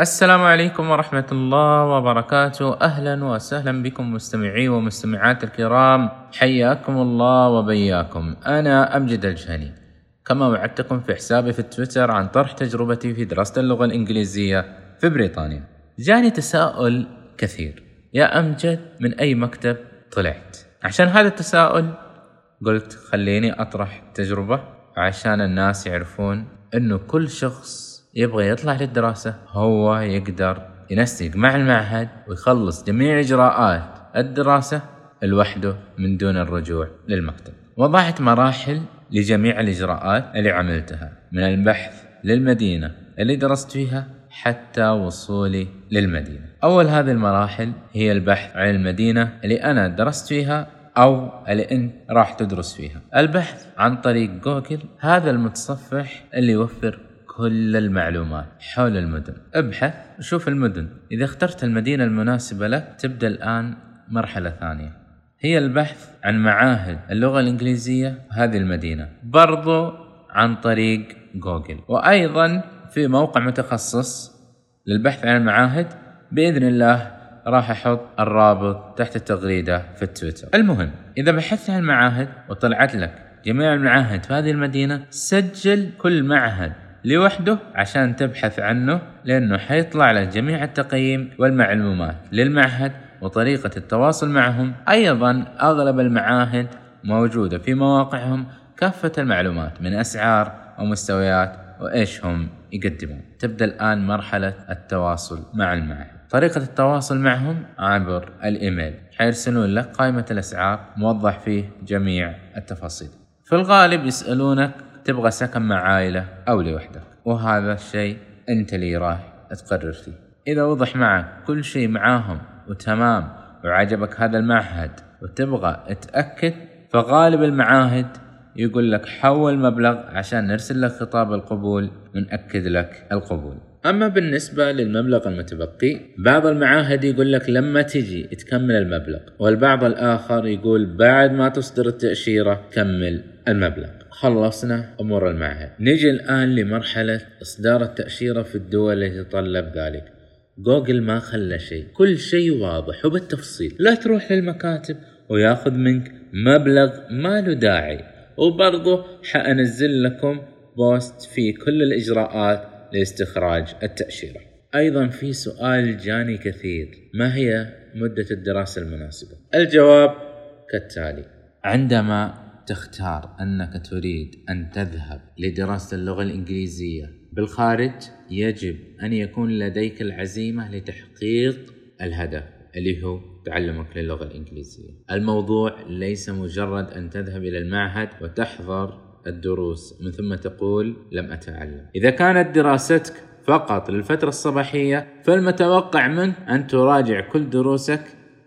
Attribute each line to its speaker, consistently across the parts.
Speaker 1: السلام عليكم ورحمة الله وبركاته. أهلا وسهلا بكم مستمعي ومستمعات الكرام. حياكم الله وبياكم. أنا أمجد الجهني. كما وعدتكم في حسابي في تويتر عن طرح تجربتي في دراسة اللغة الإنجليزية في بريطانيا. جاني تساؤل كثير. يا أمجد من أي مكتب طلعت؟ عشان هذا التساؤل قلت خليني أطرح تجربة عشان الناس يعرفون أنه كل شخص يبغى يطلع للدراسة هو يقدر ينسق مع المعهد ويخلص جميع إجراءات الدراسة لوحده من دون الرجوع للمكتب. وضعت مراحل لجميع الإجراءات اللي عملتها من البحث للمدينة اللي درست فيها حتى وصولي للمدينة. أول هذه المراحل هي البحث عن المدينة اللي أنا درست فيها أو اللي أنت راح تدرس فيها. البحث عن طريق جوجل هذا المتصفح اللي يوفر كل المعلومات حول المدن. ابحث شوف المدن. إذا اخترت المدينة المناسبة لك تبدأ الآن مرحلة ثانية. هي البحث عن معاهد اللغة الإنجليزية هذه المدينة. برضو عن طريق جوجل. وأيضا في موقع متخصص للبحث عن المعاهد بإذن الله راح أحط الرابط تحت التغريدة في التويتر. المهم إذا بحثت عن المعاهد وطلعت لك جميع المعاهد في هذه المدينة سجل كل معهد لوحده عشان تبحث عنه لأنه حيطلع لك جميع التقييم والمعلومات للمعهد وطريقة التواصل معهم. أيضا أغلب المعاهد موجودة في مواقعهم كافة المعلومات من أسعار ومستويات وإيش هم يقدمون. تبدأ الآن مرحلة التواصل مع المعهد. طريقة التواصل معهم عبر الإيميل. حيرسلون لك قائمة الأسعار موضح فيه جميع التفاصيل. في الغالب يسألونك تبغى سكن مع عائلة أو لوحدك. وهذا الشيء أنت اللي راح تقرر فيه. إذا وضح معك كل شيء معاهم وتمام وعجبك هذا المعهد وتبغى تأكد فغالب المعاهد يقول لك حول مبلغ عشان نرسل لك خطاب القبول ونأكد لك القبول. أما بالنسبة للمبلغ المتبقي بعض المعاهد يقول لك لما تجي تكمل المبلغ والبعض الآخر يقول بعد ما تصدر التأشيرة كمل المبلغ. خلصنا أمور المعهد نجي الآن لمرحلة إصدار التأشيرة في الدول التي تتطلب ذلك. جوجل ما خلى شيء. كل شيء واضح وبالتفصيل. لا تروح للمكاتب وياخذ منك مبلغ ما له داعي. وبرضه حأنزل لكم بوست في كل الإجراءات لاستخراج التأشيرة. أيضا في سؤال جاني كثير. ما هي مدة الدراسة المناسبة؟ الجواب كالتالي. عندما تختار أنك تريد أن تذهب لدراسة اللغة الإنجليزية بالخارج يجب أن يكون لديك العزيمة لتحقيق الهدف. اللي هو تعلمك للغة الإنجليزية. الموضوع ليس مجرد أن تذهب إلى المعهد وتحضر الدروس من ثم تقول لم أتعلم. إذا كانت دراستك فقط للفترة الصباحية فالمتوقع منك أن تراجع كل دروسك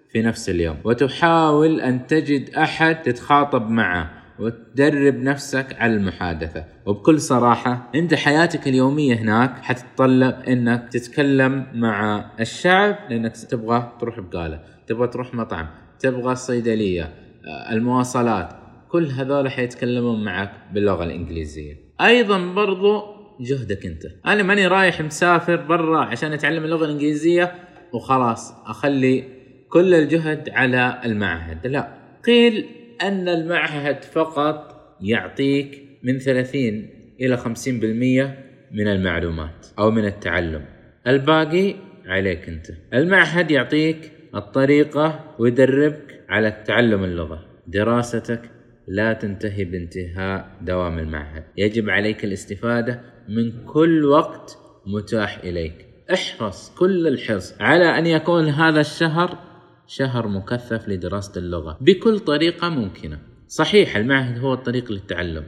Speaker 1: في نفس اليوم وتحاول أن تجد أحد تتخاطب معه. وتدرب نفسك على المحادثة. وبكل صراحة أنت حياتك اليومية هناك حتتطلب إنك تتكلم مع الشعب لأنك تبغى تروح بقالة تبغى تروح مطعم تبغى صيدلية آه، المواصلات. كل هذول حيتكلمون معك باللغة الإنجليزية. أيضا برضو جهدك أنت. أنا ماني رايح مسافر برا عشان أتعلم اللغة الإنجليزية وخلاص أخلي كل الجهد على المعهد. لا قيل أن المعهد فقط يعطيك من 30 إلى 50% من المعلومات أو من التعلم. الباقي عليك أنت. المعهد يعطيك الطريقة ويدربك على تعلم اللغة. دراستك لا تنتهي بانتهاء دوام المعهد. يجب عليك الاستفادة من كل وقت متاح إليك. احرص كل الحرص على أن يكون هذا الشهر شهر مكثف لدراسة اللغة. بكل طريقة ممكنة. صحيح المعهد هو الطريق للتعلم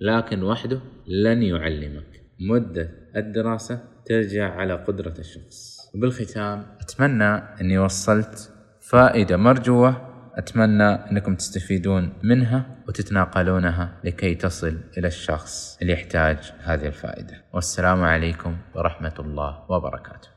Speaker 1: لكن وحده لن يعلمك. مدة الدراسة ترجع على قدرة الشخص. وبالختام أتمنى أني وصلت فائدة مرجوة. أتمنى أنكم تستفيدون منها وتتناقلونها لكي تصل إلى الشخص اللي يحتاج هذه الفائدة. والسلام عليكم ورحمة الله وبركاته.